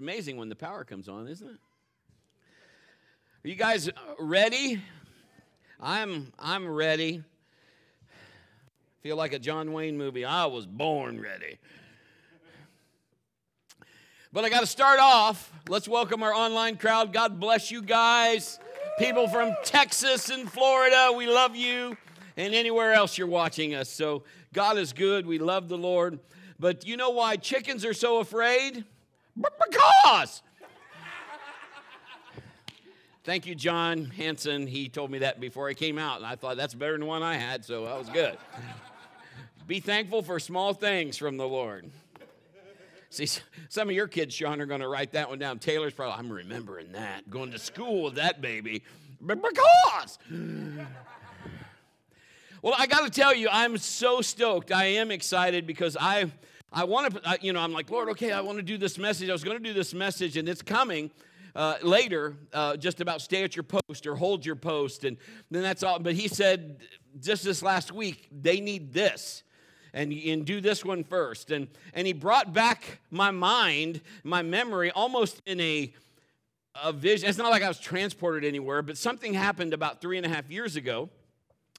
amazing when the power comes on, isn't it? Are you guys ready? I'm I'm ready. Feel like a John Wayne movie. I was born ready. But I got to start off. Let's welcome our online crowd. God bless you guys. People from Texas and Florida, we love you. And anywhere else you're watching us. So God is good. We love the Lord. But you know why chickens are so afraid? Because. Thank you, John Hanson. He told me that before I came out, and I thought that's better than one I had, so that was good. Be thankful for small things from the Lord. See, some of your kids, Sean, are going to write that one down. Taylor's probably, I'm remembering that. Going to school with that baby. Because. Well, I got to tell you, I'm so stoked. I am excited because I, I want to, you know, I'm like, Lord, okay, I want to do this message. I was going to do this message, and it's coming. Uh, later, uh, just about stay at your post or hold your post, and then that's all. But he said just this last week, they need this and, and do this one first. And, and he brought back my mind, my memory, almost in a, a vision. It's not like I was transported anywhere, but something happened about three and a half years ago.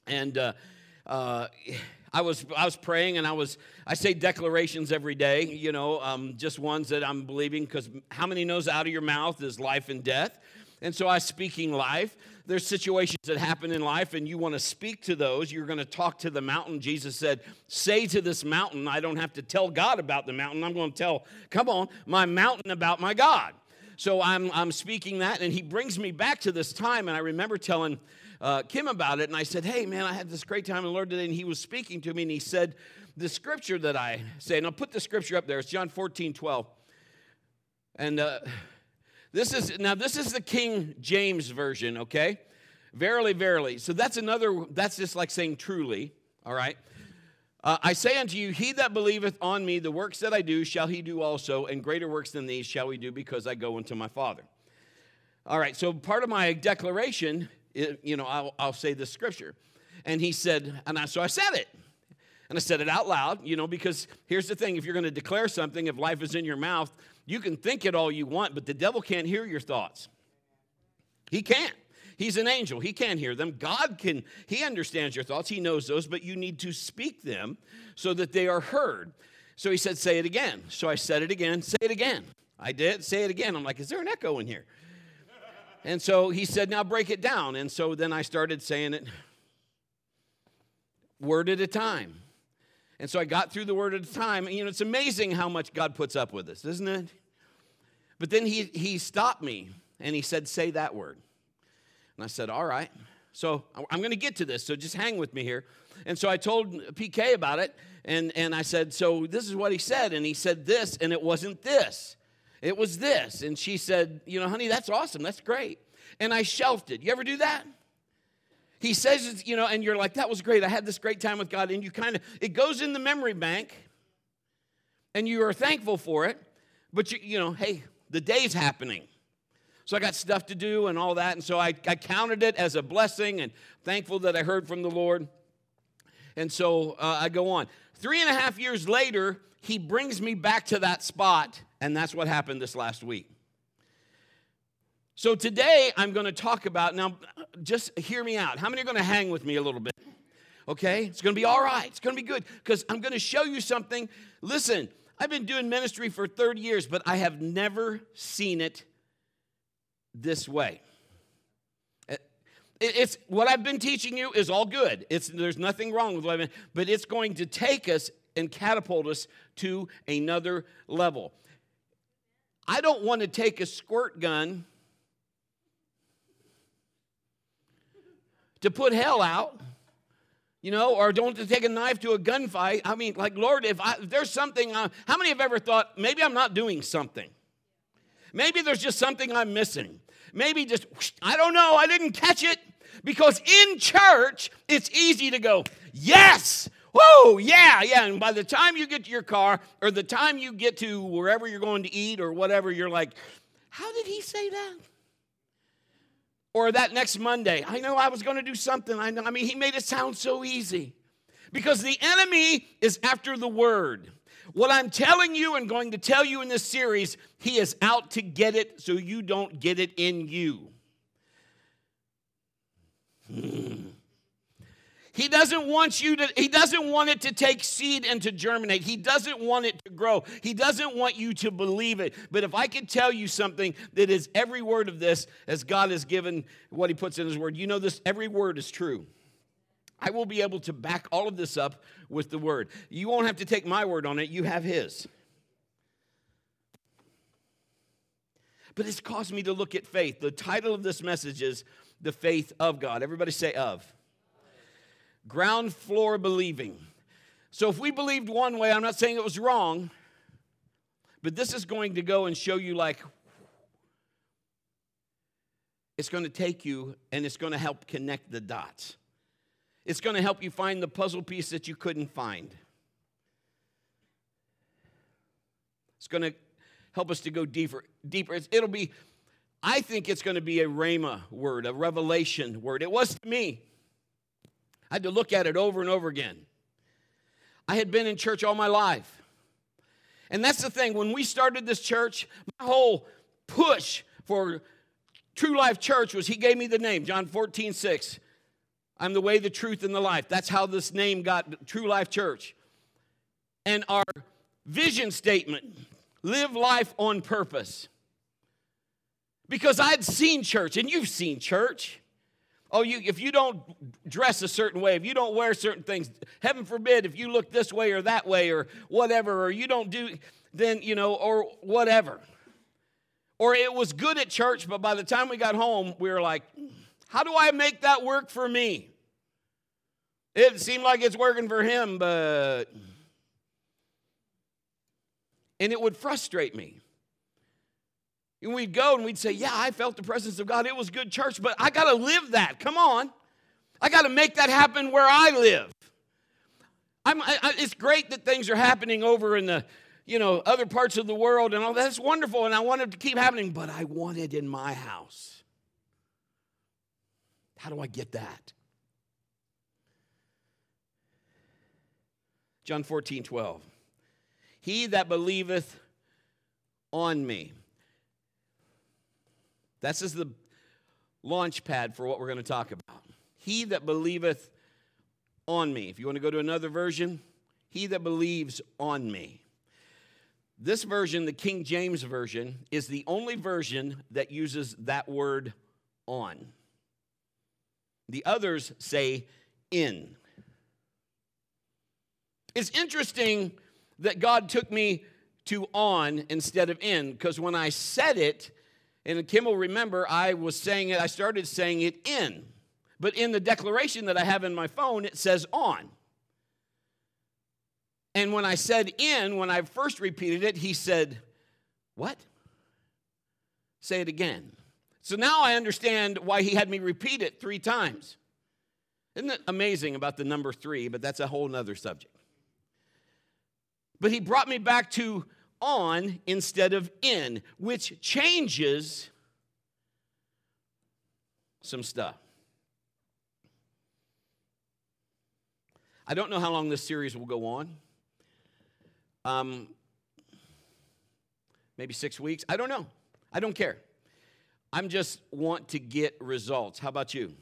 And uh, uh, I was I was praying and I was I say declarations every day, you know, um, just ones that I'm believing because how many knows out of your mouth is life and death, and so I speaking life. There's situations that happen in life and you want to speak to those. You're going to talk to the mountain. Jesus said, "Say to this mountain, I don't have to tell God about the mountain. I'm going to tell, come on, my mountain about my God." So I'm I'm speaking that, and He brings me back to this time, and I remember telling uh, Kim about it, and I said, Hey, man, I had this great time in the Lord today. And he was speaking to me, and he said, The scripture that I say, and I'll put the scripture up there, it's John 14, 12. And uh, this is, now, this is the King James Version, okay? Verily, verily. So that's another, that's just like saying truly, all right? Uh, I say unto you, he that believeth on me, the works that I do, shall he do also, and greater works than these shall we do, because I go unto my Father. All right, so part of my declaration it, you know, I'll, I'll say this scripture. And he said, and I, so I said it. And I said it out loud, you know, because here's the thing if you're going to declare something, if life is in your mouth, you can think it all you want, but the devil can't hear your thoughts. He can't. He's an angel. He can't hear them. God can, he understands your thoughts. He knows those, but you need to speak them so that they are heard. So he said, Say it again. So I said it again. Say it again. I did. Say it again. I'm like, Is there an echo in here? And so he said, Now break it down. And so then I started saying it word at a time. And so I got through the word at a time. And, you know, it's amazing how much God puts up with us, isn't it? But then he, he stopped me and he said, Say that word. And I said, All right. So I'm going to get to this. So just hang with me here. And so I told PK about it. And, and I said, So this is what he said. And he said this, and it wasn't this. It was this. And she said, You know, honey, that's awesome. That's great. And I shelved it. You ever do that? He says, you know, and you're like, That was great. I had this great time with God. And you kind of, it goes in the memory bank and you are thankful for it. But, you, you know, hey, the day's happening. So I got stuff to do and all that. And so I, I counted it as a blessing and thankful that I heard from the Lord. And so uh, I go on. Three and a half years later, he brings me back to that spot and that's what happened this last week. So today I'm going to talk about, now just hear me out. How many are going to hang with me a little bit? Okay? It's going to be all right. It's going to be good because I'm going to show you something. Listen, I've been doing ministry for 30 years, but I have never seen it this way. It's what I've been teaching you is all good. It's there's nothing wrong with what I've been, but it's going to take us and catapult us to another level. I don't want to take a squirt gun to put hell out, you know, or don't to take a knife to a gunfight. I mean, like, Lord, if, I, if there's something, uh, how many have ever thought, maybe I'm not doing something? Maybe there's just something I'm missing. Maybe just, I don't know, I didn't catch it. Because in church, it's easy to go, yes, Whoa, yeah, yeah. And by the time you get to your car or the time you get to wherever you're going to eat or whatever, you're like, how did he say that? Or that next Monday, I know I was going to do something. I know. I mean, he made it sound so easy. Because the enemy is after the word. What I'm telling you and going to tell you in this series, he is out to get it so you don't get it in you. Hmm. He doesn't want you to, he doesn't want it to take seed and to germinate. He doesn't want it to grow. He doesn't want you to believe it. But if I could tell you something that is every word of this, as God has given what he puts in his word, you know this, every word is true. I will be able to back all of this up with the word. You won't have to take my word on it, you have his. But it's caused me to look at faith. The title of this message is The Faith of God. Everybody say of ground floor believing. So if we believed one way, I'm not saying it was wrong, but this is going to go and show you like it's going to take you and it's going to help connect the dots. It's going to help you find the puzzle piece that you couldn't find. It's going to help us to go deeper. Deeper. It'll be, I think it's going to be a rhema word, a revelation word. It was to me. I had to look at it over and over again. I had been in church all my life. And that's the thing, when we started this church, my whole push for True Life Church was He gave me the name, John 14, 6. I'm the way, the truth, and the life. That's how this name got True Life Church. And our vision statement live life on purpose. Because I'd seen church, and you've seen church. Oh, you, if you don't dress a certain way, if you don't wear certain things, heaven forbid, if you look this way or that way or whatever, or you don't do, then, you know, or whatever. Or it was good at church, but by the time we got home, we were like, how do I make that work for me? It seemed like it's working for him, but. And it would frustrate me. And we'd go and we'd say, Yeah, I felt the presence of God. It was good church, but I got to live that. Come on. I got to make that happen where I live. I, it's great that things are happening over in the, you know, other parts of the world and all that's wonderful, and I want it to keep happening, but I want it in my house. How do I get that? John 14, 12. He that believeth on me. This is the launch pad for what we're going to talk about. He that believeth on me. If you want to go to another version, he that believes on me. This version, the King James Version, is the only version that uses that word on. The others say in. It's interesting that God took me to on instead of in, because when I said it, and Kim will remember, I was saying it, I started saying it in. But in the declaration that I have in my phone, it says on. And when I said in, when I first repeated it, he said, What? Say it again. So now I understand why he had me repeat it three times. Isn't it amazing about the number three? But that's a whole nother subject. But he brought me back to on instead of in, which changes some stuff. I don't know how long this series will go on. Um, maybe six weeks. I don't know. I don't care. I'm just want to get results. How about you?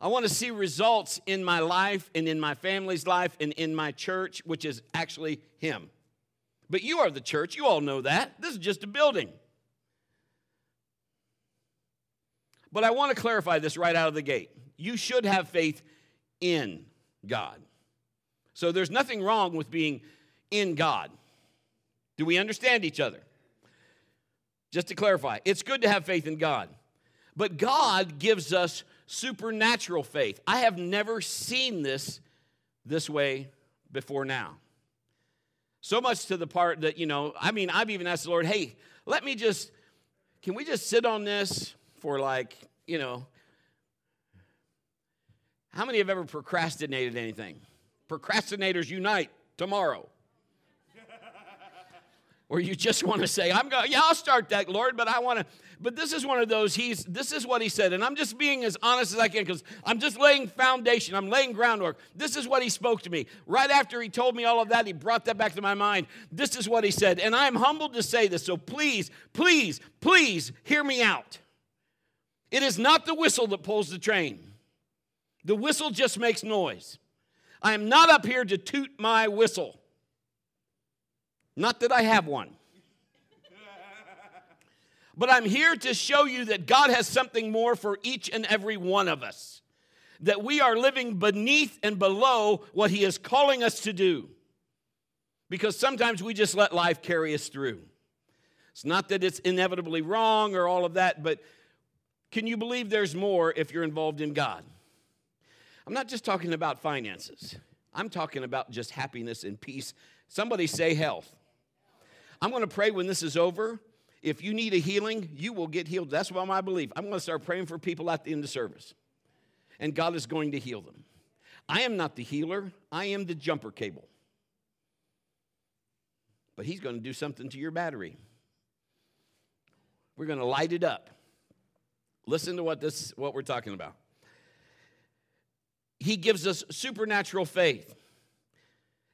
I want to see results in my life and in my family's life and in my church, which is actually Him. But you are the church. You all know that. This is just a building. But I want to clarify this right out of the gate. You should have faith in God. So there's nothing wrong with being in God. Do we understand each other? Just to clarify, it's good to have faith in God. But God gives us supernatural faith. I have never seen this this way before now. So much to the part that, you know, I mean, I've even asked the Lord, hey, let me just, can we just sit on this for like, you know, how many have ever procrastinated anything? Procrastinators unite tomorrow. Or you just want to say, I'm going, yeah, I'll start that, Lord, but I want to. But this is one of those, he's, this is what he said, and I'm just being as honest as I can because I'm just laying foundation, I'm laying groundwork. This is what he spoke to me. Right after he told me all of that, he brought that back to my mind. This is what he said, and I am humbled to say this, so please, please, please hear me out. It is not the whistle that pulls the train, the whistle just makes noise. I am not up here to toot my whistle. Not that I have one. But I'm here to show you that God has something more for each and every one of us. That we are living beneath and below what He is calling us to do. Because sometimes we just let life carry us through. It's not that it's inevitably wrong or all of that, but can you believe there's more if you're involved in God? I'm not just talking about finances, I'm talking about just happiness and peace. Somebody say health. I'm going to pray when this is over. If you need a healing, you will get healed. That's what my belief. I'm going to start praying for people at the end of service. And God is going to heal them. I am not the healer, I am the jumper cable. But He's going to do something to your battery. We're going to light it up. Listen to what this what we're talking about. He gives us supernatural faith.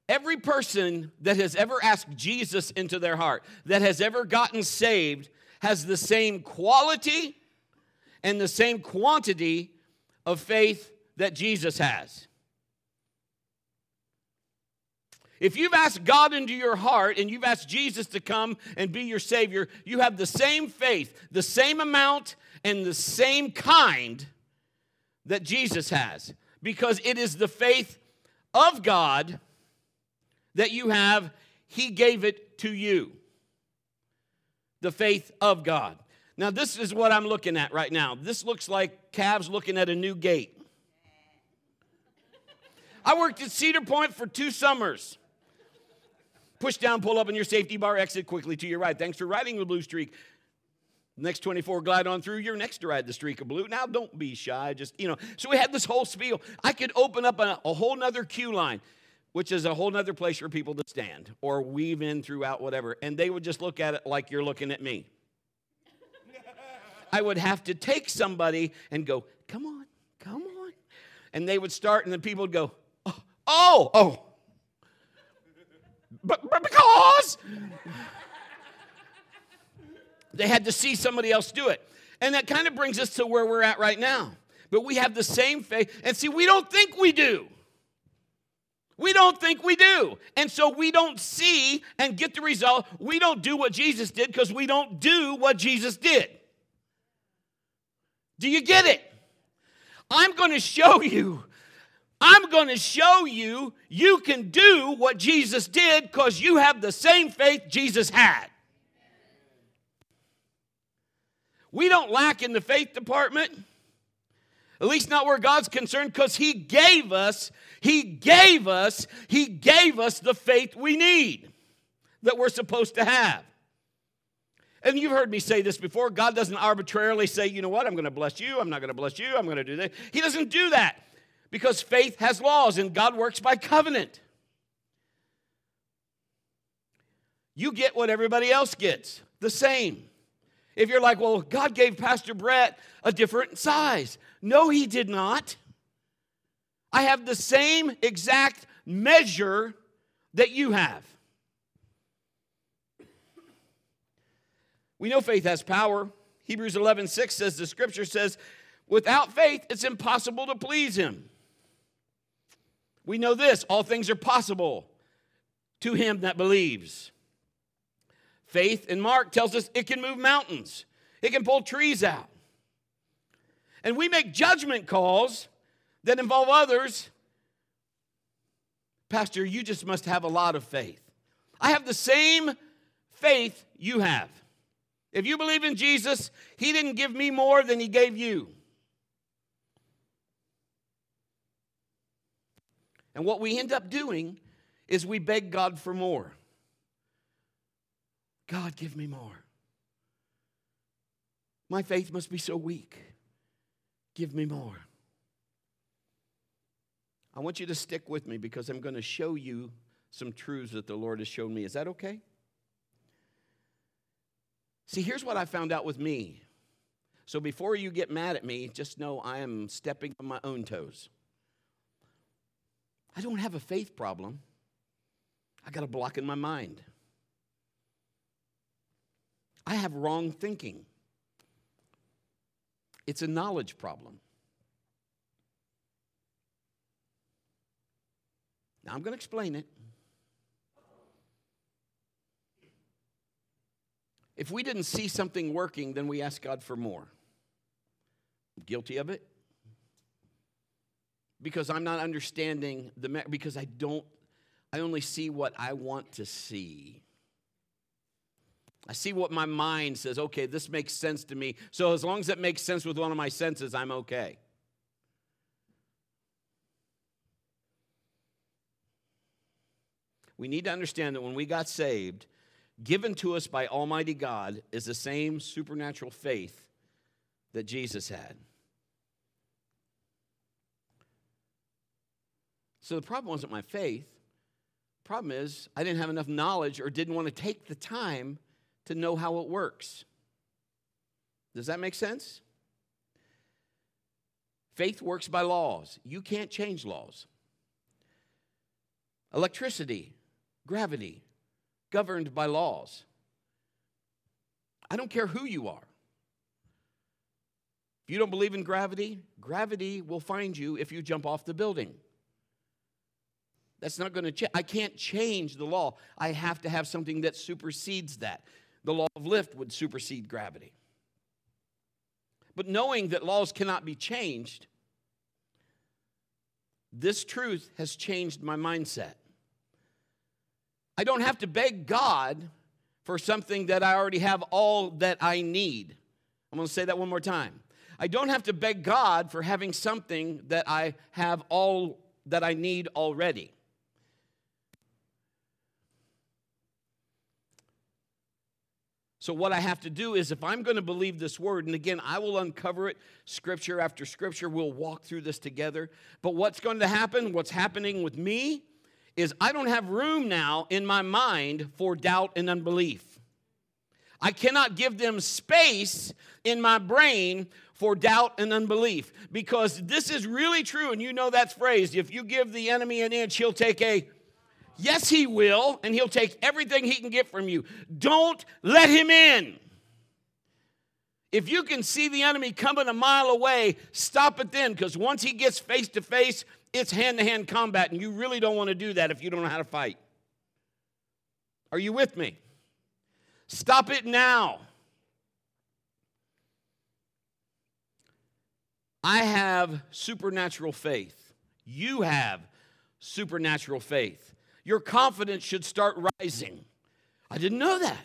Every person that has ever asked Jesus into their heart, that has ever gotten saved, has the same quality and the same quantity of faith that Jesus has. If you've asked God into your heart and you've asked Jesus to come and be your Savior, you have the same faith, the same amount, and the same kind that Jesus has because it is the faith of God that you have, He gave it to you. The faith of God. Now, this is what I'm looking at right now. This looks like calves looking at a new gate. I worked at Cedar Point for two summers. Push down, pull up on your safety bar, exit quickly to your right. Thanks for riding the blue streak. Next 24 glide on through, you're next to ride the streak of blue. Now, don't be shy. Just, you know. So we had this whole spiel. I could open up a, a whole nother queue line which is a whole nother place for people to stand or weave in throughout whatever. And they would just look at it like you're looking at me. I would have to take somebody and go, come on, come on. And they would start, and then people would go, oh, oh, oh. But, but because they had to see somebody else do it. And that kind of brings us to where we're at right now. But we have the same faith. And see, we don't think we do. We don't think we do. And so we don't see and get the result. We don't do what Jesus did because we don't do what Jesus did. Do you get it? I'm going to show you. I'm going to show you you can do what Jesus did because you have the same faith Jesus had. We don't lack in the faith department, at least not where God's concerned, because He gave us he gave us, He gave us the faith we need that we're supposed to have. And you've heard me say this before God doesn't arbitrarily say, you know what, I'm going to bless you, I'm not going to bless you, I'm going to do that. He doesn't do that because faith has laws and God works by covenant. You get what everybody else gets, the same. If you're like, well, God gave Pastor Brett a different size. No, he did not. I have the same exact measure that you have. We know faith has power. Hebrews 11 6 says, the scripture says, without faith, it's impossible to please him. We know this all things are possible to him that believes. Faith in Mark tells us it can move mountains, it can pull trees out. And we make judgment calls that involve others, Pastor, you just must have a lot of faith. I have the same faith you have. If you believe in Jesus, He didn't give me more than He gave you. And what we end up doing is we beg God for more. God, give me more. My faith must be so weak. Give me more. I want you to stick with me because I'm going to show you some truths that the Lord has shown me. Is that okay? See, here's what I found out with me. So before you get mad at me, just know I am stepping on my own toes. I don't have a faith problem. I got a block in my mind. I have wrong thinking. It's a knowledge problem. Now I'm going to explain it. If we didn't see something working, then we ask God for more. Guilty of it? Because I'm not understanding the because I don't I only see what I want to see. I see what my mind says, okay, this makes sense to me. So as long as it makes sense with one of my senses, I'm okay. We need to understand that when we got saved, given to us by Almighty God is the same supernatural faith that Jesus had. So the problem wasn't my faith. The problem is I didn't have enough knowledge or didn't want to take the time to know how it works. Does that make sense? Faith works by laws. You can't change laws. Electricity, gravity, governed by laws. I don't care who you are. If you don't believe in gravity, gravity will find you if you jump off the building. That's not going to change. I can't change the law. I have to have something that supersedes that. The law of lift would supersede gravity. But knowing that laws cannot be changed, this truth has changed my mindset. I don't have to beg God for something that I already have all that I need. I'm to say that one more time. I don't have to beg God for having something that I have all that I need already. So, what I have to do is, if I'm going to believe this word, and again, I will uncover it scripture after scripture, we'll walk through this together. But what's going to happen, what's happening with me, is I don't have room now in my mind for doubt and unbelief. I cannot give them space in my brain for doubt and unbelief because this is really true, and you know that's phrased. If you give the enemy an inch, he'll take a Yes, he will, and he'll take everything he can get from you. Don't let him in. If you can see the enemy coming a mile away, stop it then, because once he gets face to face, it's hand to hand combat, and you really don't want to do that if you don't know how to fight. Are you with me? Stop it now. I have supernatural faith. You have supernatural faith. Your confidence should start rising. I didn't know that.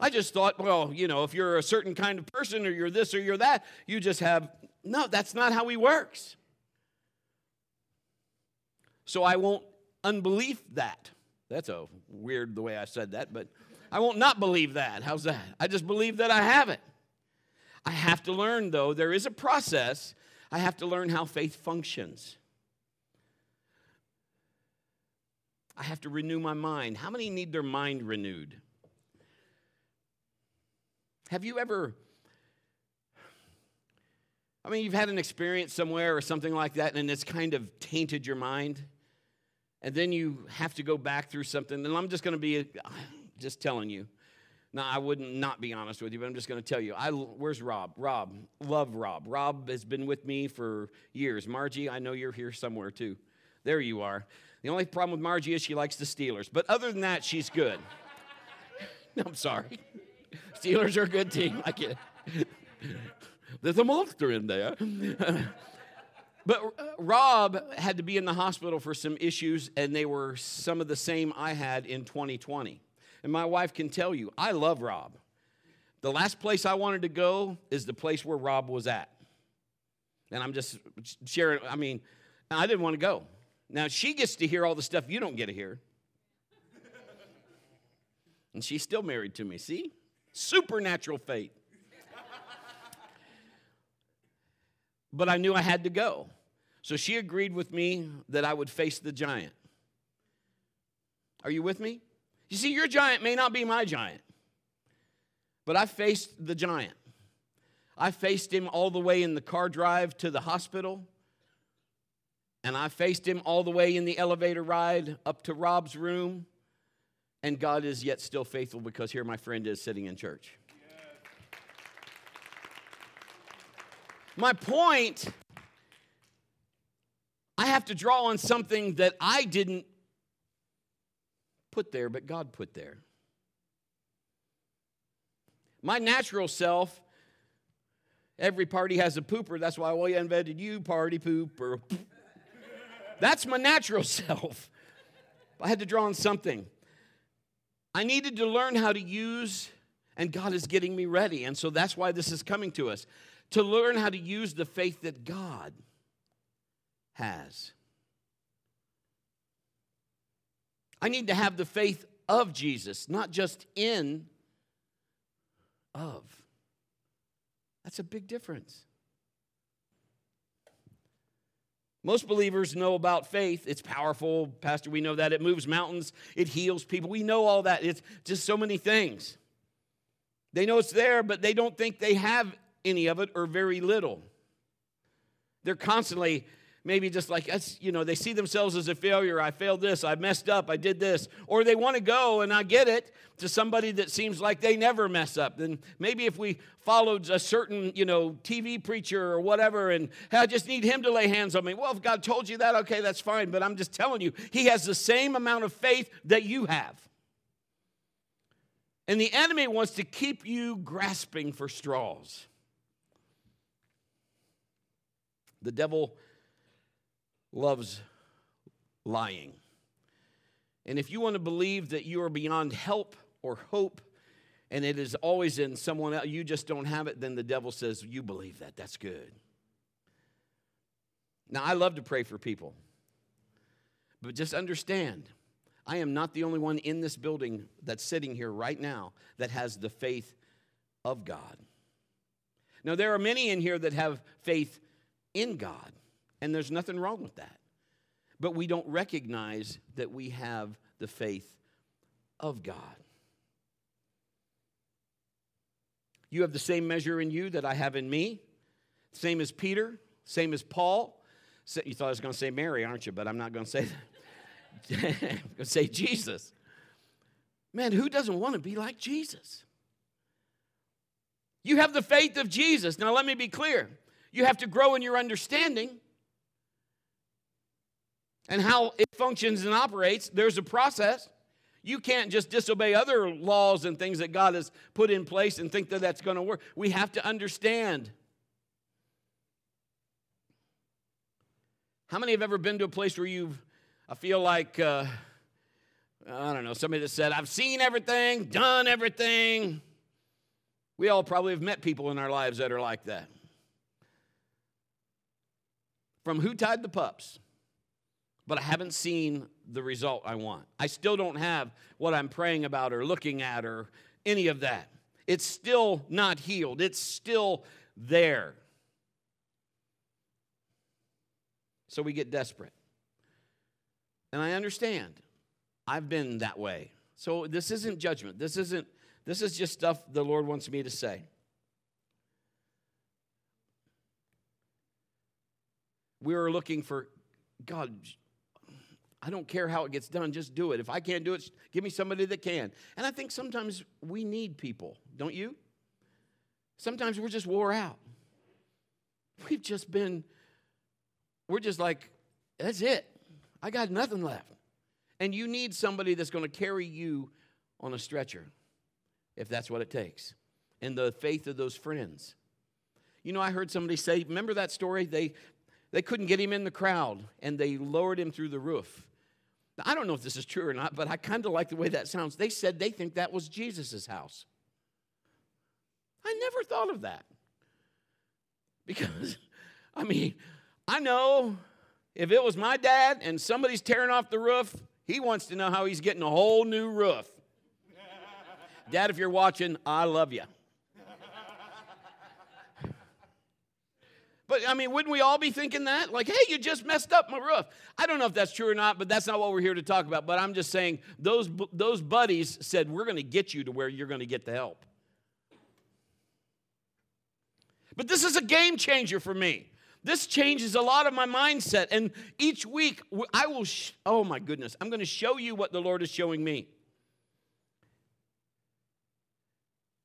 I just thought, well, you know, if you're a certain kind of person or you're this or you're that, you just have. No, that's not how he works. So I won't unbelief that. That's a weird the way I said that, but I won't not believe that. How's that? I just believe that I have it. I have to learn, though, there is a process. I have to learn how faith functions. I have to renew my mind. How many need their mind renewed? Have you ever I mean, you've had an experience somewhere or something like that, and it's kind of tainted your mind and then you have to go back through something. And I'm just going to be just telling you. Now, I wouldn't not be honest with you, but I'm just going to tell you. I, where's Rob? Rob, love Rob. Rob has been with me for years. Margie, I know you're here somewhere too. There you are. The only problem with Margie is she likes the Steelers, but other than that, she's good. no, I'm sorry. Steelers are a good team. I get it. There's a monster in there. But uh, Rob had to be in the hospital for some issues, and they were some of the same I had in 2020. And my wife can tell you, I love Rob. The last place I wanted to go is the place where Rob was at. And I'm just sharing, I mean, I didn't want to go. Now she gets to hear all the stuff you don't get to hear. and she's still married to me, see? Supernatural fate. but I knew I had to go. So she agreed with me that I would face the giant. Are you with me? You see, your giant may not be my giant, But I faced the giant. I faced him all the way in the car drive to the hospital. And I faced him all the way in the elevator ride up to Rob's room. And God is yet still faithful because here my friend is sitting in church. My point, I have to draw on something that I didn't put there, but God put there. My natural self, every party has a pooper. That's why we invented you, party pooper. That's my natural self. I had to draw on something. I needed to learn how to use, and God is getting me ready. And so that's why this is coming to us to learn how to use the faith that God has. I need to have the faith of Jesus, not just in, of. That's a big difference. Most believers know about faith. It's powerful. Pastor, we know that. It moves mountains, it heals people. We know all that. It's just so many things. They know it's there, but they don't think they have any of it or very little. They're constantly maybe just like you know they see themselves as a failure. I failed this. I messed up. I did this. Or they want to go and i get it to somebody that seems like they never mess up. Then maybe if we followed a certain you know tv preacher or whatever and hey, i just need him to lay hands on me. Well if god told you that okay that's fine. But i'm just telling you he has the same amount of faith that you have. And the enemy wants to keep you grasping for straws. The devil loves lying. And if you want to believe that you are beyond help or hope, and it is always in someone else, you just don't have it, then the devil says, You believe that. That's good. Now, I love to pray for people, but just understand I am not the only one in this building that's sitting here right now that has the faith of God. Now, there are many in here that have faith in God. And there's nothing wrong with that. But we don't recognize that we have the faith of God. You have the same measure in you that I have in me. Same as Peter, same as Paul. You thought I was going to say Mary, aren't you? But I'm not going to say that. I'm going to say Jesus. Man, who doesn't want to be like Jesus? You have the faith of Jesus. Now, let me be clear. You have to grow in your understanding and how it functions and operates. There's a process. You can't just disobey other laws and things that God has put in place and think that that's going to work. We have to understand. How many have ever been to a place where you've, I feel like, uh, I don't know, somebody that said, I've seen everything, done everything. We all probably have met people in our lives that are like that from Who Tied the Pups, but I haven't seen the result I want. I still don't have what I'm praying about or looking at or any of that. It's still not healed, it's still there. So we get desperate. And I understand. I've been that way. So this isn't judgment. This isn't this is just stuff the Lord wants me to say. we were looking for God, I don't care how it gets done, just do it. If I can't do it, give me somebody that can. And I think sometimes we need people, don't you? Sometimes we're just wore out. We've just been, we're just like, that's it. I got nothing left. And you need somebody that's going to carry you on a stretcher, if that's what it takes. And the faith of those friends. You know, I heard somebody say, remember that story? They they couldn't get him in the crowd, and they lowered him through the roof. I don't know if this is true or not, but I kind of like the way that sounds. They said they think that was Jesus' house. I never thought of that. Because, I mean, I know if it was my dad and somebody's tearing off the roof, he wants to know how he's getting a whole new roof. dad, if you're watching, I love you. But I mean, wouldn't we all be thinking that? Like, hey, you just messed up my roof. I don't know if that's true or not, but that's not what we're here to talk about. But I'm just saying those, those buddies said, we're going to get you to where you're going to get the help. But this is a game changer for me. This changes a lot of my mindset. And each week, I will, sh- oh my goodness, I'm going to show you what the Lord is showing me.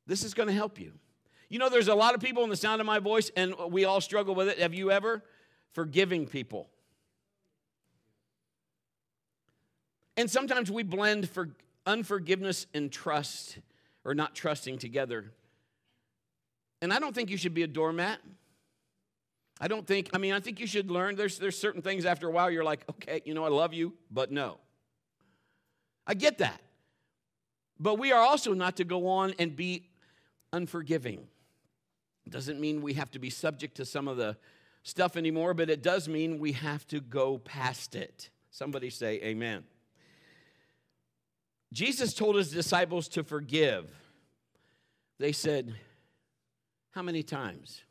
This is going to help you. You know, there's a lot of people in the sound of my voice, and we all struggle with it. Have you ever? Forgiving people. And sometimes we blend for unforgiveness and trust, or not trusting together. And I don't think you should be a doormat. I don't think, I mean, I think you should learn. There's, there's certain things after a while you're like, okay, you know, I love you, but no. I get that. But we are also not to go on and be unforgiving. Doesn't mean we have to be subject to some of the stuff anymore, but it does mean we have to go past it. Somebody say, Amen. Jesus told his disciples to forgive. They said, How many times?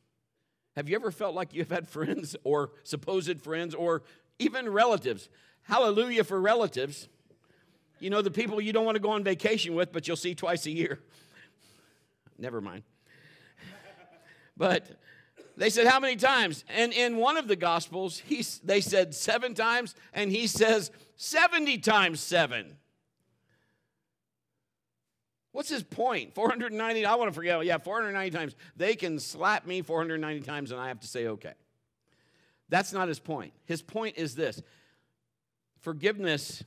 Have you ever felt like you've had friends or supposed friends or even relatives? Hallelujah for relatives. You know, the people you don't want to go on vacation with, but you'll see twice a year. Never mind. But they said, How many times? And in one of the Gospels, he, they said seven times, and he says 70 times seven. What's his point? 490, I want to forget. Yeah, 490 times. They can slap me 490 times and I have to say, okay. That's not his point. His point is this forgiveness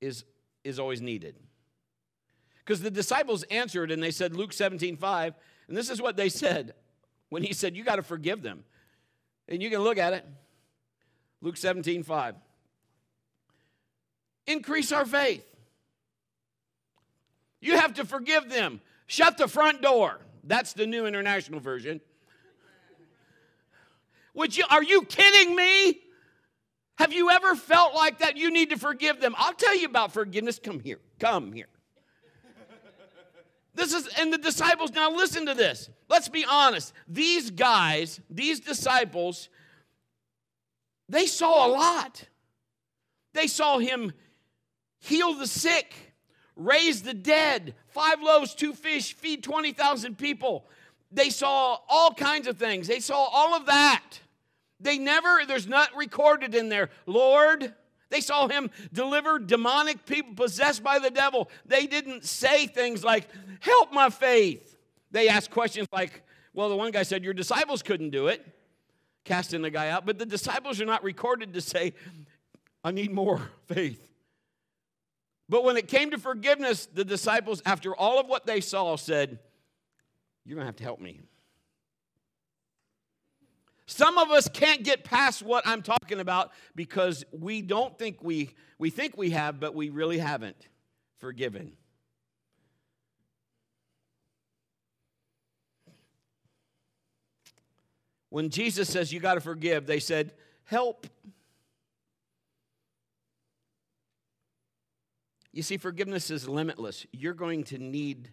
is, is always needed. Because the disciples answered and they said, Luke 17, 5, and this is what they said when he said, You got to forgive them. And you can look at it. Luke 17, 5. Increase our faith. You have to forgive them. Shut the front door. That's the new international version. Would you are you kidding me? Have you ever felt like that you need to forgive them? I'll tell you about forgiveness. Come here. Come here. This is, and the disciples, now listen to this. Let's be honest. These guys, these disciples, they saw a lot. They saw him heal the sick, raise the dead, five loaves, two fish, feed 20,000 people. They saw all kinds of things. They saw all of that. They never, there's not recorded in there, Lord, they saw him deliver demonic people possessed by the devil. They didn't say things like, Help my faith. They asked questions like, Well, the one guy said, Your disciples couldn't do it, casting the guy out. But the disciples are not recorded to say, I need more faith. But when it came to forgiveness, the disciples, after all of what they saw, said, You're going to have to help me. Some of us can't get past what I'm talking about because we don't think we we think we have but we really haven't forgiven. When Jesus says you got to forgive, they said, "Help." You see, forgiveness is limitless. You're going to need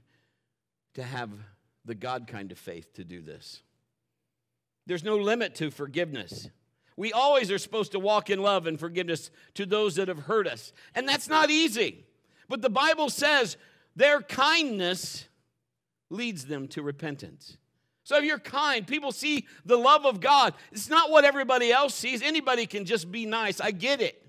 to have the God kind of faith to do this. There's no limit to forgiveness. We always are supposed to walk in love and forgiveness to those that have hurt us. And that's not easy. But the Bible says their kindness leads them to repentance. So if you're kind, people see the love of God. It's not what everybody else sees. Anybody can just be nice. I get it.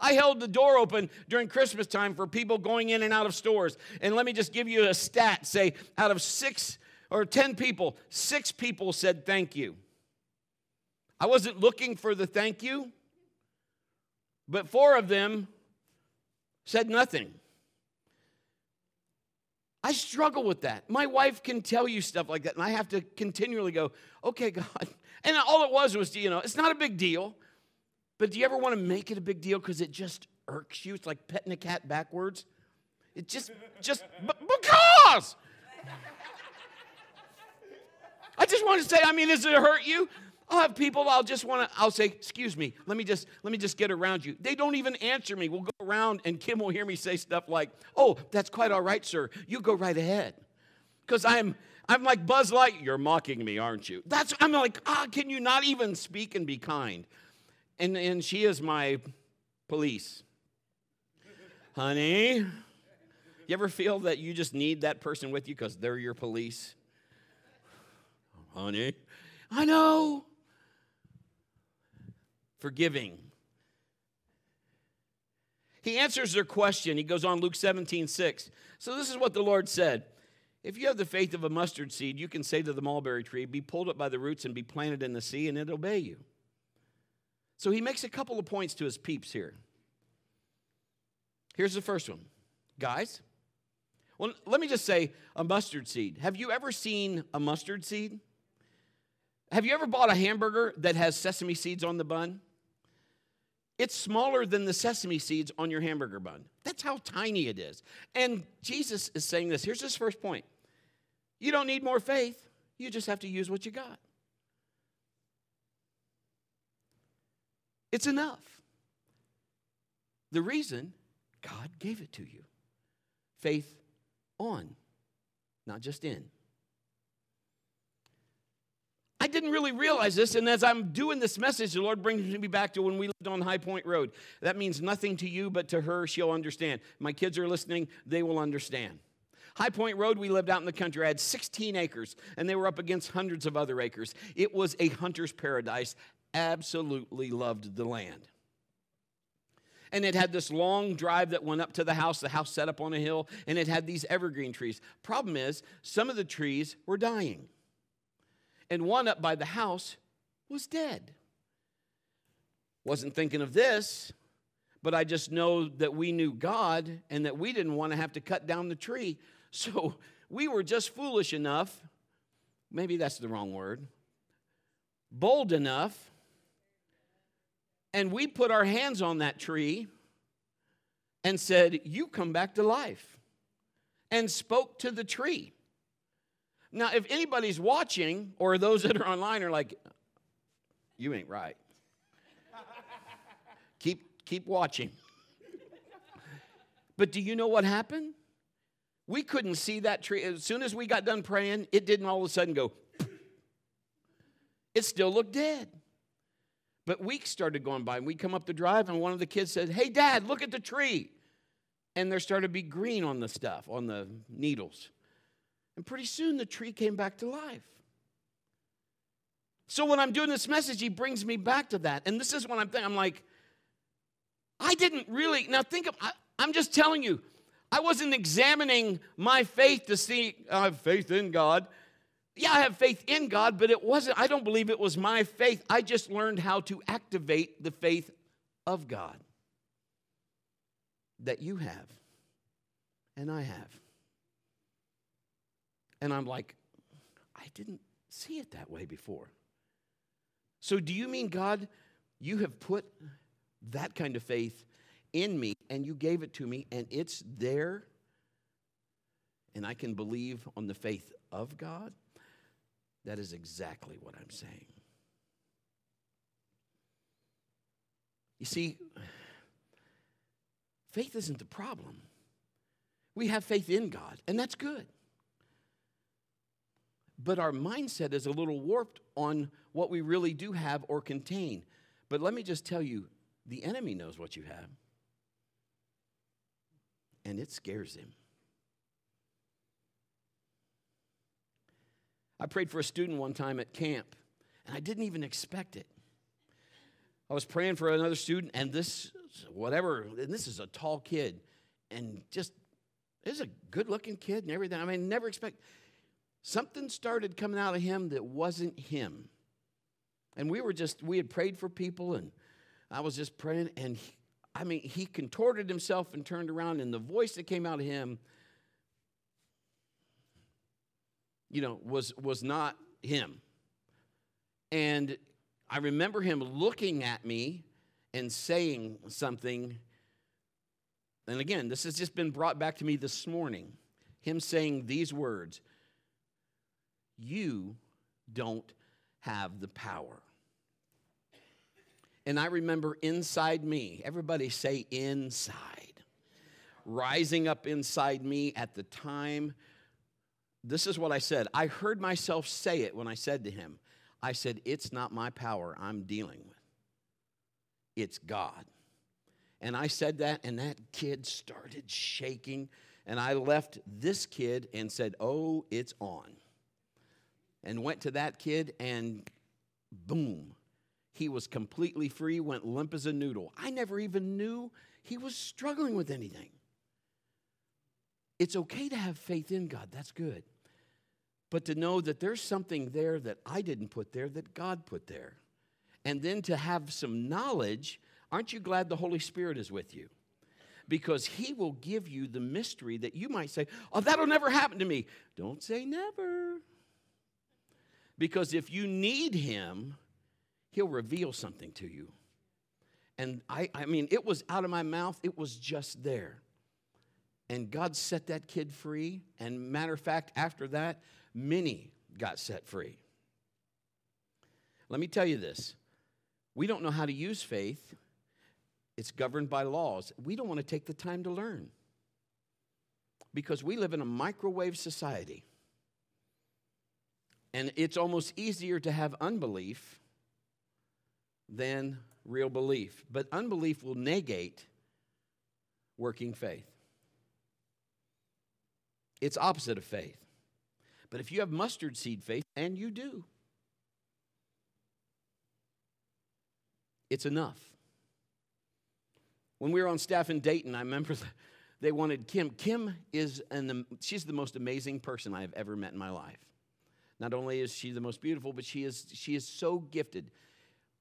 I held the door open during Christmas time for people going in and out of stores. And let me just give you a stat say, out of six or 10 people, six people said thank you. I wasn't looking for the thank you, but four of them said nothing. I struggle with that. My wife can tell you stuff like that, and I have to continually go, okay, God. And all it was was, you know, it's not a big deal. But do you ever want to make it a big deal because it just irks you? It's like petting a cat backwards. It just, just, because. I just want to say, I mean, does it hurt you? I'll have people, I'll just want to, I'll say, excuse me, let me just, let me just get around you. They don't even answer me. We'll go around and Kim will hear me say stuff like, oh, that's quite all right, sir. You go right ahead. Because I'm, I'm like Buzz Light. You're mocking me, aren't you? That's, I'm like, ah, can you not even speak and be kind? and, and she is my police. Honey, you ever feel that you just need that person with you because they're your police? honey. I know. Forgiving. He answers their question. He goes on Luke 17, 6. So this is what the Lord said. If you have the faith of a mustard seed, you can say to the mulberry tree, Be pulled up by the roots and be planted in the sea, and it'll obey you. So he makes a couple of points to his peeps here. Here's the first one Guys, well, let me just say a mustard seed. Have you ever seen a mustard seed? Have you ever bought a hamburger that has sesame seeds on the bun? It's smaller than the sesame seeds on your hamburger bun. That's how tiny it is. And Jesus is saying this. Here's his first point you don't need more faith, you just have to use what you got. It's enough. The reason God gave it to you faith on, not just in. Didn't really realize this, and as I'm doing this message, the Lord brings me back to when we lived on High Point Road. That means nothing to you, but to her, she'll understand. My kids are listening, they will understand. High Point Road, we lived out in the country. I had 16 acres, and they were up against hundreds of other acres. It was a hunter's paradise. Absolutely loved the land. And it had this long drive that went up to the house, the house set up on a hill, and it had these evergreen trees. Problem is, some of the trees were dying and one up by the house was dead. Wasn't thinking of this, but I just know that we knew God and that we didn't want to have to cut down the tree. So we were just foolish enough, maybe that's the wrong word, bold enough, and we put our hands on that tree and said, You come back to life, and spoke to the tree. Now, if anybody's watching or those that are online are like, you ain't right. keep, keep watching. But do you know what happened? We couldn't see that tree. As soon as we got done praying, it didn't all of a sudden go. It still looked dead. But weeks started going by, and we'd come up the drive, and one of the kids said, Hey, Dad, look at the tree. And there started to be green on the stuff, on the needles. And pretty soon the tree came back to life. So when I'm doing this message, he brings me back to that. And this is what I'm thinking. I'm like, I didn't really, now think of, I, I'm just telling you, I wasn't examining my faith to see, I have faith in God. Yeah, I have faith in God, but it wasn't, I don't believe it was my faith. I just learned how to activate the faith of God that you have and I have. And I'm like, I didn't see it that way before. So, do you mean, God, you have put that kind of faith in me and you gave it to me and it's there and I can believe on the faith of God? That is exactly what I'm saying. You see, faith isn't the problem. We have faith in God, and that's good but our mindset is a little warped on what we really do have or contain. But let me just tell you the enemy knows what you have, and it scares him. I prayed for a student one time at camp, and I didn't even expect it. I was praying for another student, and this, whatever, and this is a tall kid, and just, this is a good looking kid and everything. I mean, never expect. Something started coming out of him that wasn't him. And we were just, we had prayed for people, and I was just praying, and he, I mean, he contorted himself and turned around, and the voice that came out of him, you know, was, was not him. And I remember him looking at me and saying something. And again, this has just been brought back to me this morning. Him saying these words you don't have the power. And I remember inside me, everybody say inside, rising up inside me at the time. This is what I said. I heard myself say it when I said to him, I said, It's not my power I'm dealing with, it's God. And I said that, and that kid started shaking. And I left this kid and said, Oh, it's on. And went to that kid, and boom, he was completely free, went limp as a noodle. I never even knew he was struggling with anything. It's okay to have faith in God, that's good. But to know that there's something there that I didn't put there, that God put there. And then to have some knowledge, aren't you glad the Holy Spirit is with you? Because He will give you the mystery that you might say, Oh, that'll never happen to me. Don't say never. Because if you need Him, He'll reveal something to you. And I, I mean, it was out of my mouth, it was just there. And God set that kid free. And matter of fact, after that, many got set free. Let me tell you this we don't know how to use faith, it's governed by laws. We don't want to take the time to learn because we live in a microwave society. And it's almost easier to have unbelief than real belief. But unbelief will negate working faith. It's opposite of faith. But if you have mustard seed faith, and you do, it's enough. When we were on staff in Dayton, I remember they wanted Kim. Kim is an, she's the most amazing person I have ever met in my life. Not only is she the most beautiful, but she is, she is so gifted.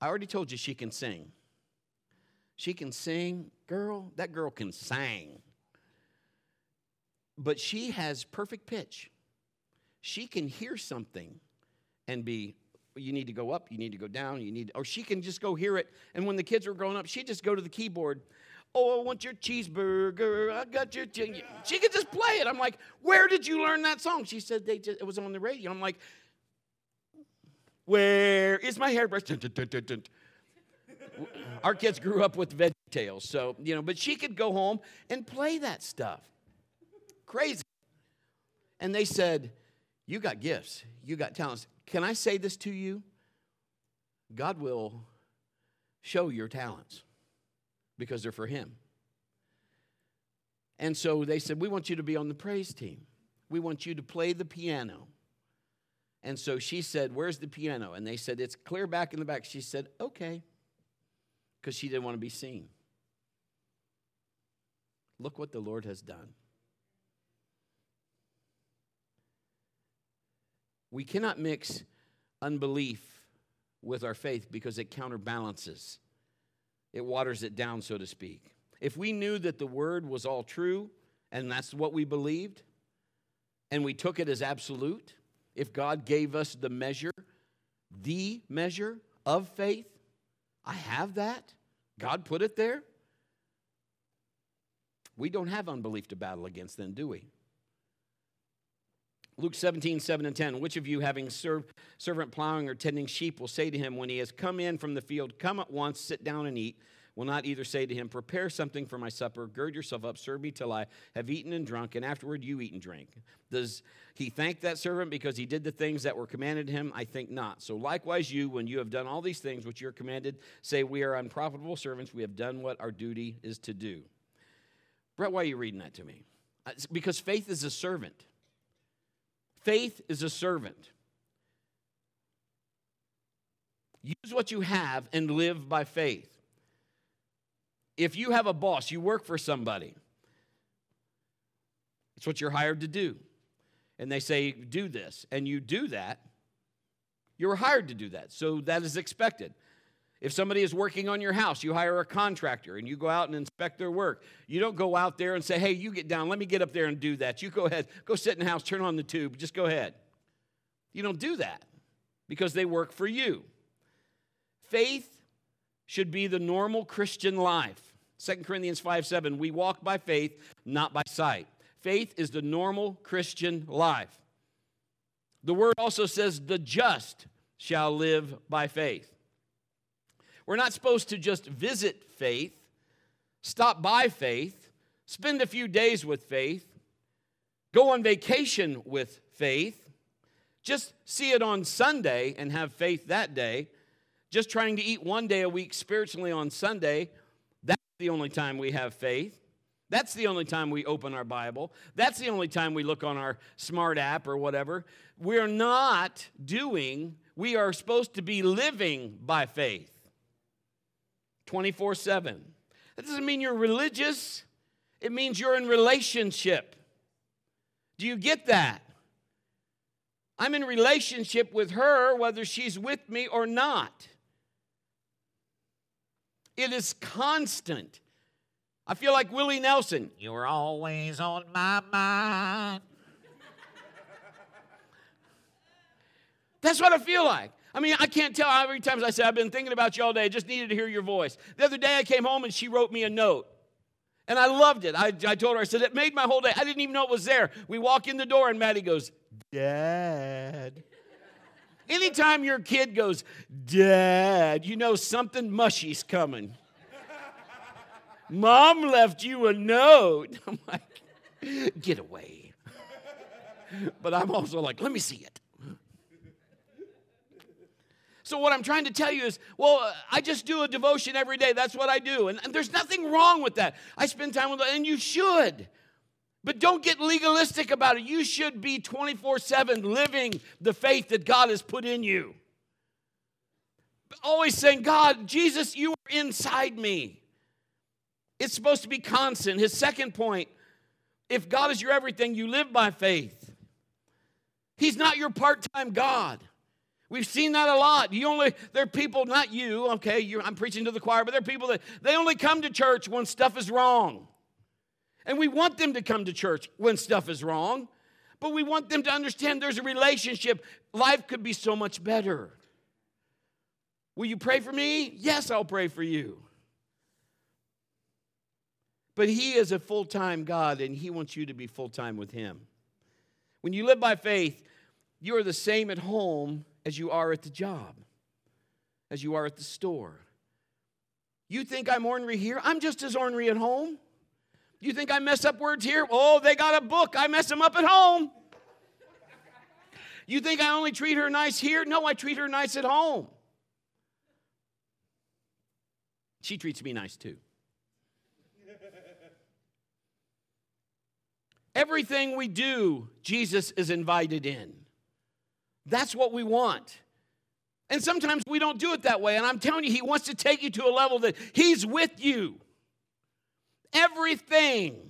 I already told you she can sing. She can sing. Girl, that girl can sing. But she has perfect pitch. She can hear something and be, you need to go up, you need to go down, you need, or she can just go hear it. And when the kids were growing up, she'd just go to the keyboard. Oh, I want your cheeseburger. I got your. She could just play it. I'm like, where did you learn that song? She said they just, it was on the radio. I'm like, where is my hairbrush? Our kids grew up with veggie tails, so, you know, but she could go home and play that stuff. Crazy. And they said, You got gifts, you got talents. Can I say this to you? God will show your talents because they're for Him. And so they said, We want you to be on the praise team. We want you to play the piano. And so she said, Where's the piano? And they said, It's clear back in the back. She said, Okay, because she didn't want to be seen. Look what the Lord has done. We cannot mix unbelief with our faith because it counterbalances, it waters it down, so to speak. If we knew that the word was all true and that's what we believed, and we took it as absolute, if God gave us the measure, the measure of faith, I have that. God put it there. We don't have unbelief to battle against, then, do we? Luke 17, 7 and 10. Which of you, having served, servant plowing or tending sheep, will say to him when he has come in from the field, Come at once, sit down and eat? will not either say to him, Prepare something for my supper, gird yourself up, serve me till I have eaten and drunk, and afterward you eat and drink. Does he thank that servant because he did the things that were commanded him? I think not. So likewise, you, when you have done all these things which you're commanded, say, We are unprofitable servants, we have done what our duty is to do. Brett, why are you reading that to me? Uh, because faith is a servant. Faith is a servant. Use what you have and live by faith if you have a boss, you work for somebody, it's what you're hired to do. And they say, do this, and you do that, you're hired to do that. So that is expected. If somebody is working on your house, you hire a contractor and you go out and inspect their work. You don't go out there and say, hey, you get down, let me get up there and do that. You go ahead, go sit in the house, turn on the tube, just go ahead. You don't do that because they work for you. Faith should be the normal Christian life. 2 Corinthians 5 7, we walk by faith, not by sight. Faith is the normal Christian life. The word also says, the just shall live by faith. We're not supposed to just visit faith, stop by faith, spend a few days with faith, go on vacation with faith, just see it on Sunday and have faith that day, just trying to eat one day a week spiritually on Sunday that's the only time we have faith. That's the only time we open our Bible. That's the only time we look on our smart app or whatever. We're not doing, we are supposed to be living by faith 24 7. That doesn't mean you're religious, it means you're in relationship. Do you get that? I'm in relationship with her whether she's with me or not. It is constant. I feel like Willie Nelson. You're always on my mind. That's what I feel like. I mean, I can't tell how many times I say, I've been thinking about you all day. I just needed to hear your voice. The other day I came home and she wrote me a note. And I loved it. I, I told her, I said, it made my whole day. I didn't even know it was there. We walk in the door and Maddie goes, Dad. Anytime your kid goes, Dad, you know something mushy's coming. Mom left you a note. I'm like, get away. But I'm also like, let me see it. So, what I'm trying to tell you is, well, uh, I just do a devotion every day. That's what I do. And, and there's nothing wrong with that. I spend time with, and you should. But don't get legalistic about it. You should be 24 7 living the faith that God has put in you. Always saying, God, Jesus, you are inside me. It's supposed to be constant. His second point if God is your everything, you live by faith. He's not your part time God. We've seen that a lot. You only there are people, not you, okay, I'm preaching to the choir, but there are people that they only come to church when stuff is wrong. And we want them to come to church when stuff is wrong, but we want them to understand there's a relationship. Life could be so much better. Will you pray for me? Yes, I'll pray for you. But He is a full time God, and He wants you to be full time with Him. When you live by faith, you are the same at home as you are at the job, as you are at the store. You think I'm ornery here? I'm just as ornery at home. You think I mess up words here? Oh, they got a book. I mess them up at home. You think I only treat her nice here? No, I treat her nice at home. She treats me nice too. Everything we do, Jesus is invited in. That's what we want. And sometimes we don't do it that way. And I'm telling you, He wants to take you to a level that He's with you. Everything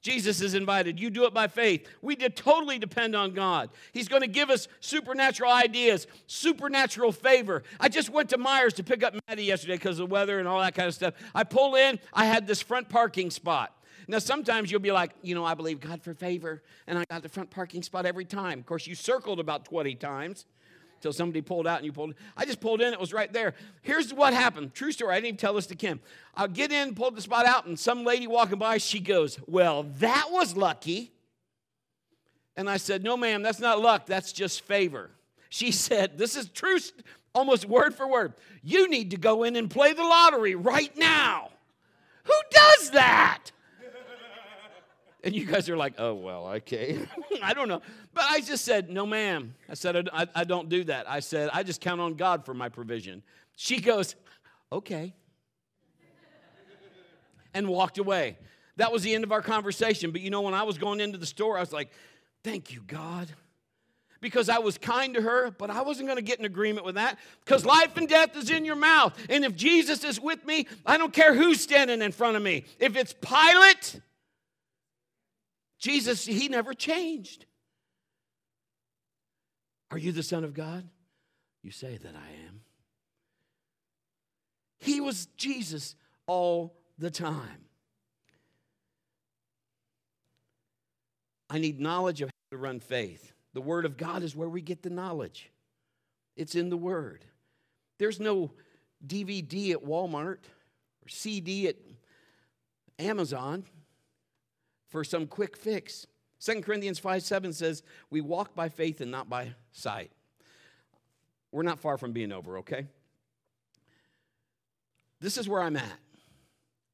Jesus is invited. You do it by faith. We totally depend on God. He's going to give us supernatural ideas, supernatural favor. I just went to Meijers to pick up Maddie yesterday because of the weather and all that kind of stuff. I pull in, I had this front parking spot. Now, sometimes you'll be like, you know, I believe God for favor, and I got the front parking spot every time. Of course, you circled about 20 times until somebody pulled out and you pulled. I just pulled in, it was right there. Here's what happened. True story. I didn't even tell this to Kim. I'll get in, pulled the spot out, and some lady walking by, she goes, Well, that was lucky. And I said, No, ma'am, that's not luck, that's just favor. She said, This is true, almost word for word. You need to go in and play the lottery right now. Who does that? And you guys are like, oh, well, okay. I don't know. But I just said, no, ma'am. I said, I, I, don't do that. I said, I just count on God for my provision. She goes, okay. and walked away. That was the end of our conversation. But you know, when I was going into the store, I was like, thank you, God. Because I was kind to her, but I wasn't going to get in agreement with that. Because life and death is in your mouth. And if Jesus is with me, I don't care who's standing in front of me. If it's Pilate, Jesus, he never changed. Are you the Son of God? You say that I am. He was Jesus all the time. I need knowledge of how to run faith. The Word of God is where we get the knowledge, it's in the Word. There's no DVD at Walmart or CD at Amazon for some quick fix. 2 Corinthians 5 7 says, We walk by faith and not by sight. We're not far from being over, okay? This is where I'm at.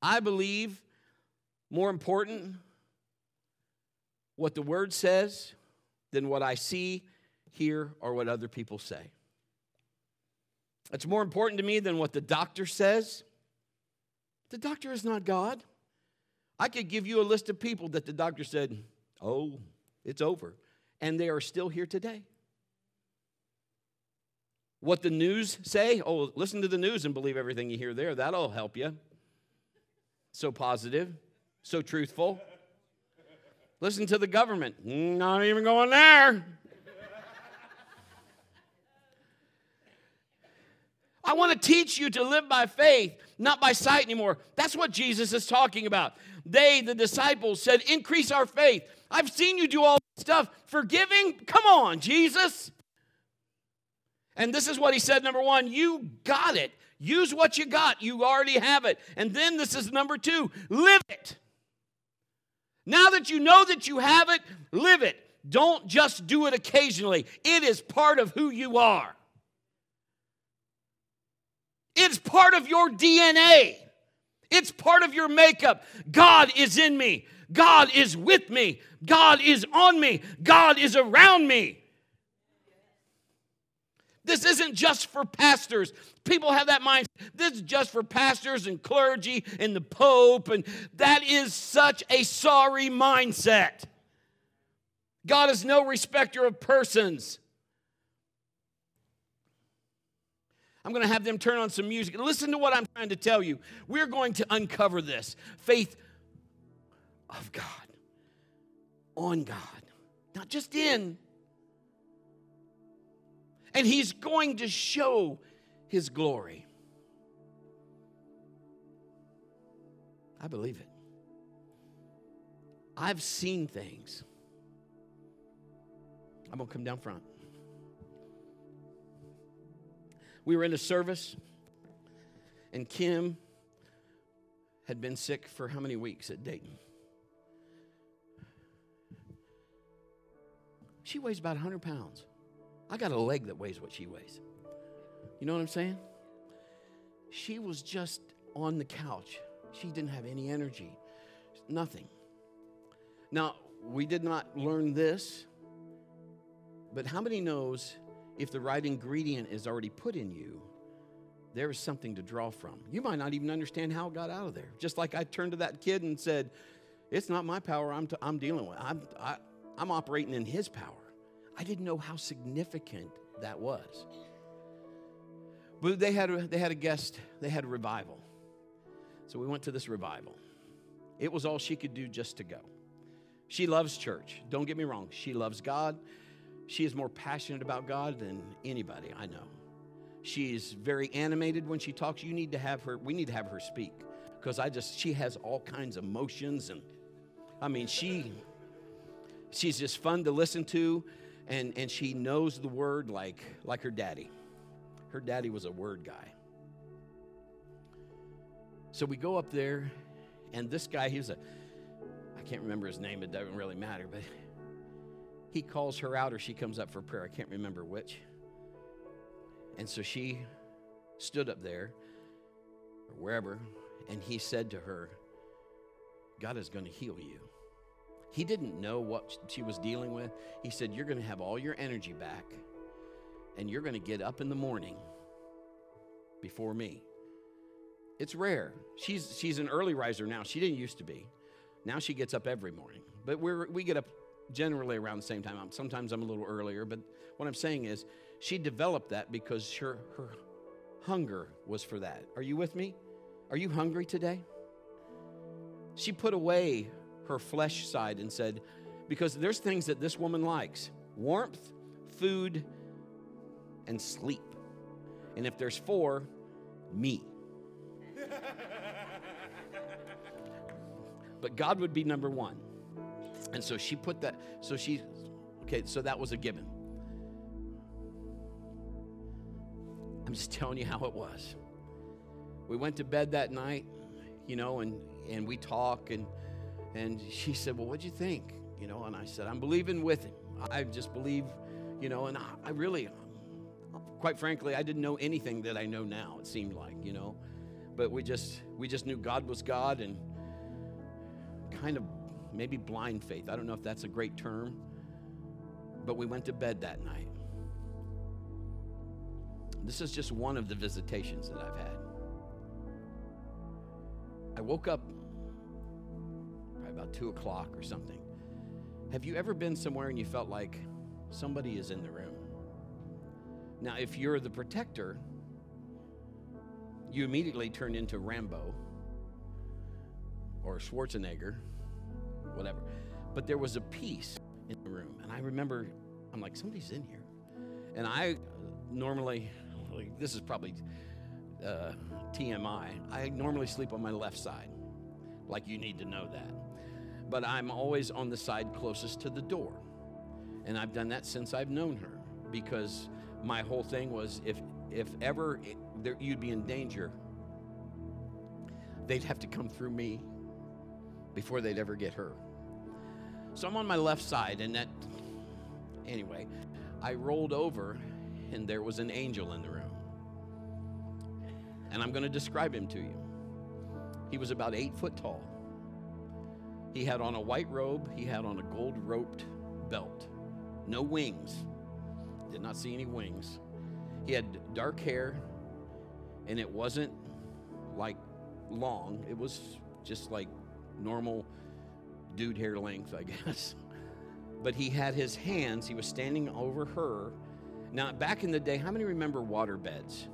I believe more important what the word says than what I see, hear, or what other people say. It's more important to me than what the doctor says. The doctor is not God. I could give you a list of people that the doctor said, oh, it's over. And they are still here today. What the news say? Oh, listen to the news and believe everything you hear there. That'll help you. So positive, so truthful. Listen to the government. Not even going there. I want to teach you to live by faith, not by sight anymore. That's what Jesus is talking about. They, the disciples, said, Increase our faith. I've seen you do all this stuff. Forgiving? Come on, Jesus. And this is what he said number one, you got it. Use what you got. You already have it. And then this is number two, live it. Now that you know that you have it, live it. Don't just do it occasionally, it is part of who you are. It's part of your DNA. It's part of your makeup. God is in me. God is with me. God is on me. God is around me. This isn't just for pastors. People have that mind. This is just for pastors and clergy and the Pope, and that is such a sorry mindset. God is no respecter of persons. I'm going to have them turn on some music. Listen to what I'm trying to tell you. We're going to uncover this faith of God, on God, not just in. And He's going to show His glory. I believe it. I've seen things. I'm going to come down front. We were in a service, and Kim had been sick for how many weeks at Dayton? She weighs about 100 pounds. I got a leg that weighs what she weighs. You know what I'm saying? She was just on the couch. She didn't have any energy, nothing. Now, we did not learn this, but how many knows if the right ingredient is already put in you, there is something to draw from. You might not even understand how it got out of there. Just like I turned to that kid and said, It's not my power I'm, t- I'm dealing with. I'm, I, I'm operating in his power. I didn't know how significant that was. But they had a, they had a guest, they had a revival. So we went to this revival. It was all she could do just to go. She loves church. Don't get me wrong. She loves God. She is more passionate about God than anybody I know. She's very animated when she talks. You need to have her, we need to have her speak because I just, she has all kinds of emotions and I mean, she, she's just fun to listen to and, and she knows the word like, like her daddy. Her daddy was a word guy. So we go up there, and this guy, he was a, I can't remember his name, it doesn't really matter, but he calls her out or she comes up for prayer. I can't remember which. And so she stood up there or wherever, and he said to her, God is going to heal you. He didn't know what she was dealing with. He said, You're going to have all your energy back, and you're going to get up in the morning before me. It's rare. She's, she's an early riser now. She didn't used to be. Now she gets up every morning. But we're, we get up generally around the same time. Sometimes I'm a little earlier, but what I'm saying is she developed that because her, her hunger was for that. Are you with me? Are you hungry today? She put away her flesh side and said, because there's things that this woman likes warmth, food, and sleep. And if there's four, me. but God would be number one. And so she put that, so she, okay, so that was a given. I'm just telling you how it was. We went to bed that night, you know, and, and we talk, and, and she said, Well, what'd you think? You know, and I said, I'm believing with him. I just believe, you know, and I, I really, quite frankly, I didn't know anything that I know now, it seemed like, you know. But we just, we just knew God was God and kind of maybe blind faith. I don't know if that's a great term, but we went to bed that night. This is just one of the visitations that I've had. I woke up probably about two o'clock or something. Have you ever been somewhere and you felt like somebody is in the room? Now, if you're the protector, you immediately turn into Rambo or Schwarzenegger, whatever. But there was a peace in the room. And I remember, I'm like, somebody's in here. And I normally, like, this is probably uh, TMI, I normally sleep on my left side. Like, you need to know that. But I'm always on the side closest to the door. And I've done that since I've known her because my whole thing was if, if ever it, there, you'd be in danger, they'd have to come through me before they'd ever get her. So I'm on my left side, and that, anyway, I rolled over, and there was an angel in the room. And I'm going to describe him to you. He was about eight foot tall. He had on a white robe, he had on a gold roped belt, no wings. Did not see any wings. He had dark hair, and it wasn't like long, it was just like normal dude hair length, I guess. But he had his hands, he was standing over her. Now, back in the day, how many remember water beds?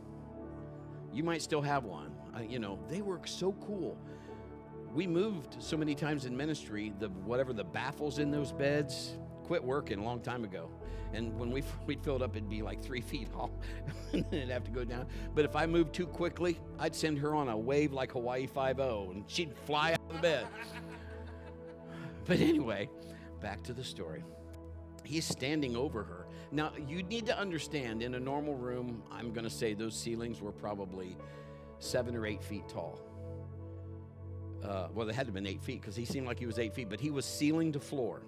You might still have one. Uh, you know, they were so cool. We moved so many times in ministry, the whatever the baffles in those beds quit working a long time ago. And when we we'd filled up, it'd be like three feet tall, and it'd have to go down. But if I moved too quickly, I'd send her on a wave like Hawaii Five O, and she'd fly out of the bed. But anyway, back to the story. He's standing over her. Now, you need to understand in a normal room, I'm going to say those ceilings were probably seven or eight feet tall. Uh, well, they had to have been eight feet because he seemed like he was eight feet, but he was ceiling to floor.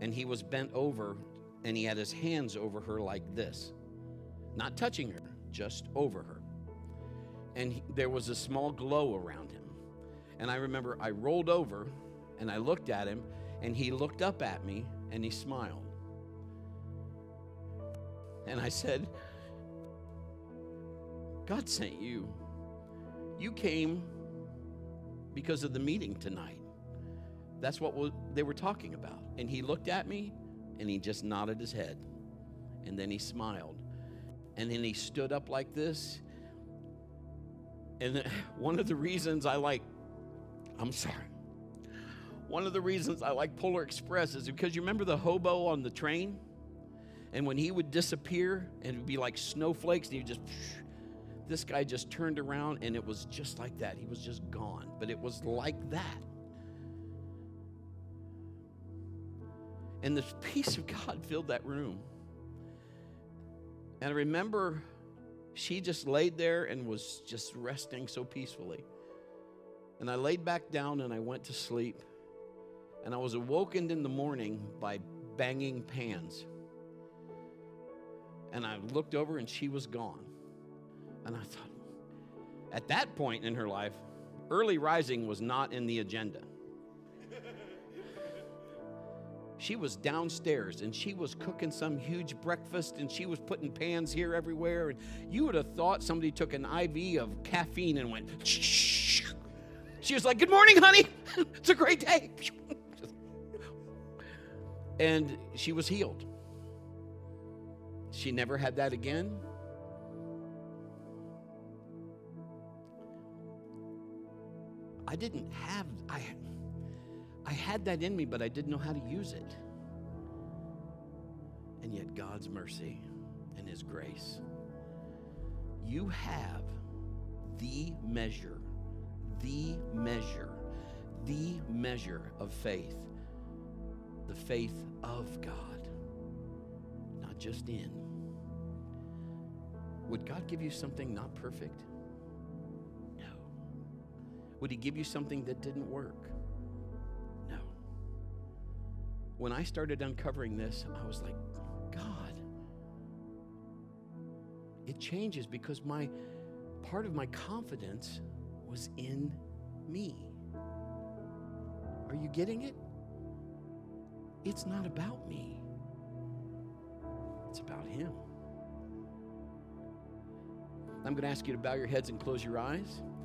And he was bent over and he had his hands over her like this, not touching her, just over her. And he, there was a small glow around him. And I remember I rolled over and I looked at him, and he looked up at me and he smiled. And I said, God sent you. You came because of the meeting tonight. That's what they were talking about. And he looked at me and he just nodded his head. And then he smiled. And then he stood up like this. And one of the reasons I like, I'm sorry. One of the reasons I like Polar Express is because you remember the hobo on the train? And when he would disappear and it would be like snowflakes, and he just, this guy just turned around and it was just like that. He was just gone. But it was like that. And the peace of God filled that room. And I remember she just laid there and was just resting so peacefully. And I laid back down and I went to sleep. And I was awoken in the morning by banging pans. And I looked over and she was gone. And I thought, at that point in her life, early rising was not in the agenda. She was downstairs and she was cooking some huge breakfast and she was putting pans here everywhere. And you would have thought somebody took an IV of caffeine and went, shh. She was like, Good morning, honey. it's a great day and she was healed. She never had that again. I didn't have I I had that in me but I didn't know how to use it. And yet God's mercy and his grace. You have the measure, the measure, the measure of faith the faith of God, not just in. Would God give you something not perfect? No. Would He give you something that didn't work? When I started uncovering this, I was like, God, it changes because my part of my confidence was in me. Are you getting it? It's not about me, it's about Him. I'm going to ask you to bow your heads and close your eyes.